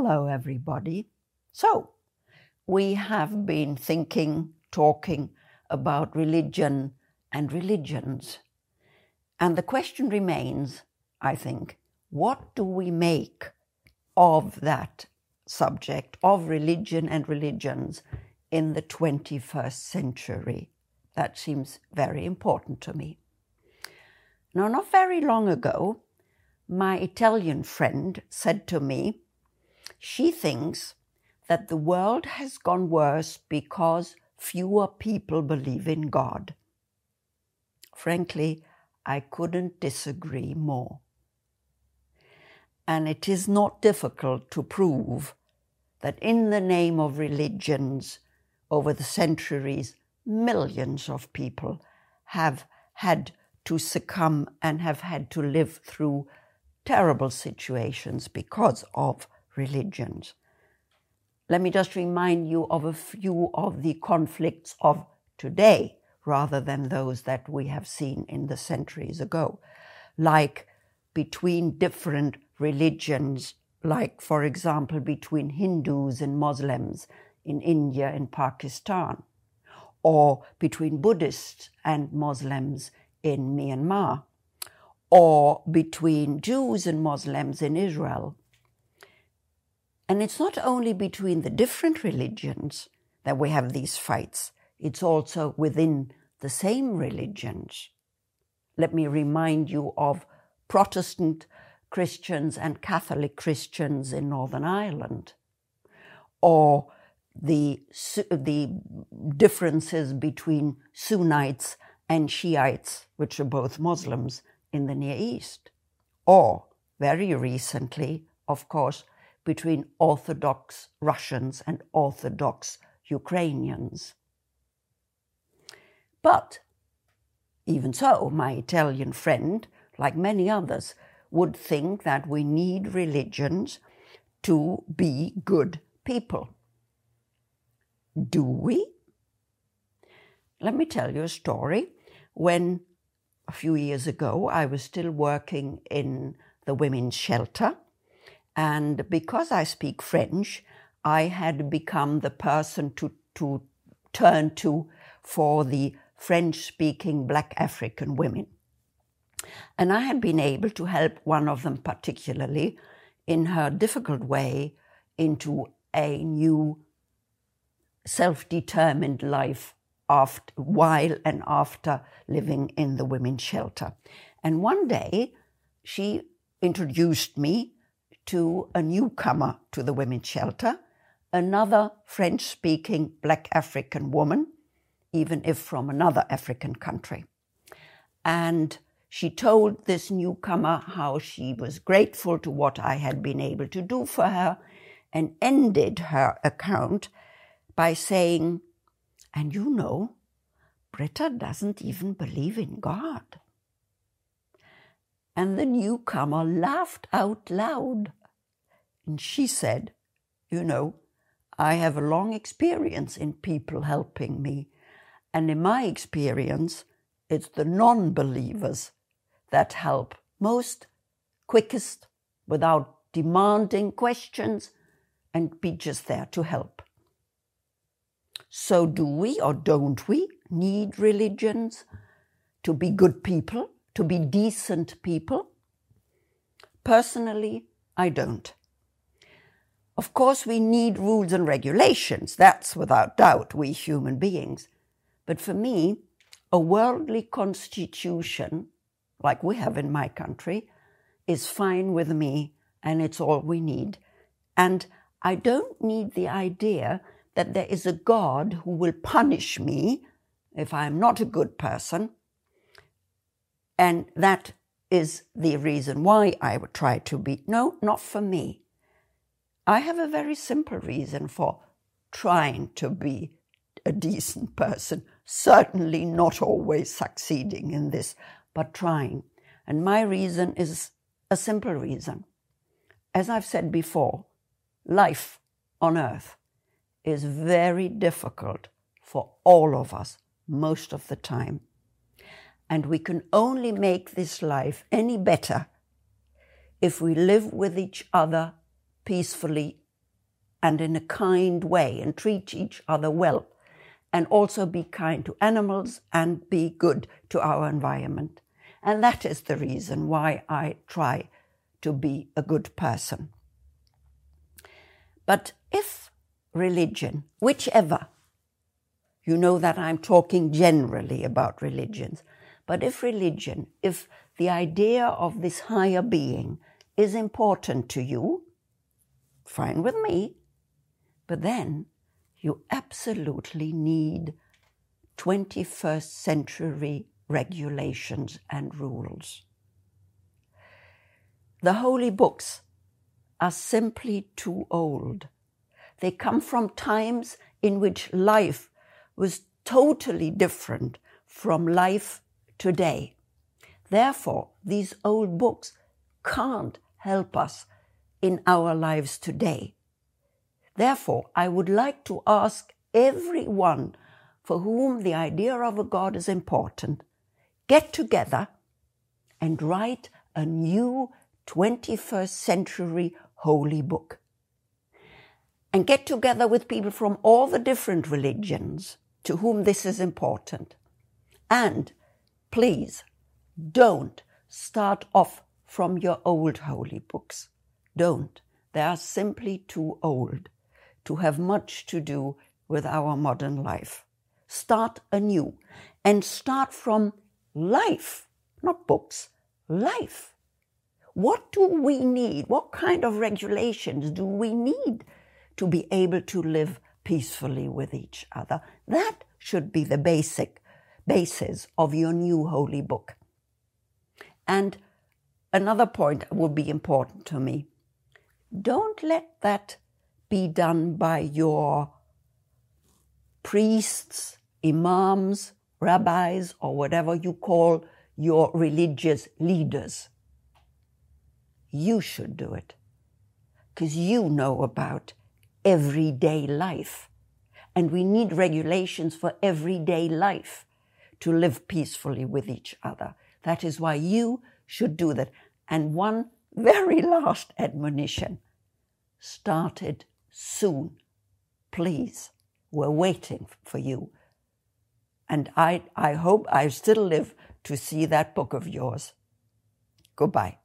Hello, everybody. So, we have been thinking, talking about religion and religions. And the question remains, I think, what do we make of that subject of religion and religions in the 21st century? That seems very important to me. Now, not very long ago, my Italian friend said to me, she thinks that the world has gone worse because fewer people believe in God. Frankly, I couldn't disagree more. And it is not difficult to prove that in the name of religions, over the centuries, millions of people have had to succumb and have had to live through terrible situations because of religions. Let me just remind you of a few of the conflicts of today rather than those that we have seen in the centuries ago, like between different religions, like, for example, between Hindus and Muslims in India and Pakistan, or between Buddhists and Muslims in Myanmar, or between Jews and Muslims in Israel. And it's not only between the different religions that we have these fights, it's also within the same religions. Let me remind you of Protestant Christians and Catholic Christians in Northern Ireland, or the, the differences between Sunnites and Shiites, which are both Muslims, in the Near East, or very recently, of course, between Orthodox Russians and Orthodox Ukrainians. But even so, my Italian friend, like many others, would think that we need religions to be good people. Do we? Let me tell you a story. When a few years ago I was still working in the women's shelter, and because I speak French, I had become the person to, to turn to for the French speaking black African women. And I had been able to help one of them particularly in her difficult way into a new self determined life after, while and after living in the women's shelter. And one day she introduced me to a newcomer to the women's shelter, another French speaking black African woman even if from another African country. And she told this newcomer how she was grateful to what I had been able to do for her and ended her account by saying, And you know, Britta doesn't even believe in God. And the newcomer laughed out loud. And she said, You know, I have a long experience in people helping me and in my experience, it's the non believers that help most, quickest, without demanding questions, and be just there to help. So, do we or don't we need religions to be good people, to be decent people? Personally, I don't. Of course, we need rules and regulations. That's without doubt, we human beings. But for me, a worldly constitution, like we have in my country, is fine with me and it's all we need. And I don't need the idea that there is a God who will punish me if I'm not a good person. And that is the reason why I would try to be. No, not for me. I have a very simple reason for trying to be a decent person certainly not always succeeding in this, but trying. And my reason is a simple reason. As I've said before, life on earth is very difficult for all of us most of the time. And we can only make this life any better if we live with each other peacefully and in a kind way and treat each other well and also be kind to animals and be good to our environment. And that is the reason why I try to be a good person. But if religion, whichever, you know that I'm talking generally about religions, but if religion, if the idea of this higher being is important to you, fine with me, but then you absolutely need 21st century regulations and rules. The holy books are simply too old. They come from times in which life was totally different from life today. Therefore, these old books can't help us in our lives today. Therefore, I would like to ask everyone for whom the idea of a God is important get together and write a new 21st century holy book. And get together with people from all the different religions to whom this is important. And please don't start off from your old holy books. Don't. They are simply too old to have much to do with our modern life. Start anew and start from life, not books, life. What do we need? What kind of regulations do we need to be able to live peacefully with each other? That should be the basic basis of your new holy book. And another point would be important to me. Don't let that be done by your priests, imams, rabbis, or whatever you call your religious leaders. You should do it because you know about everyday life. And we need regulations for everyday life to live peacefully with each other. That is why you should do that. And one very last admonition start it soon. Please, we're waiting for you. And I, I hope I still live to see that book of yours. Goodbye.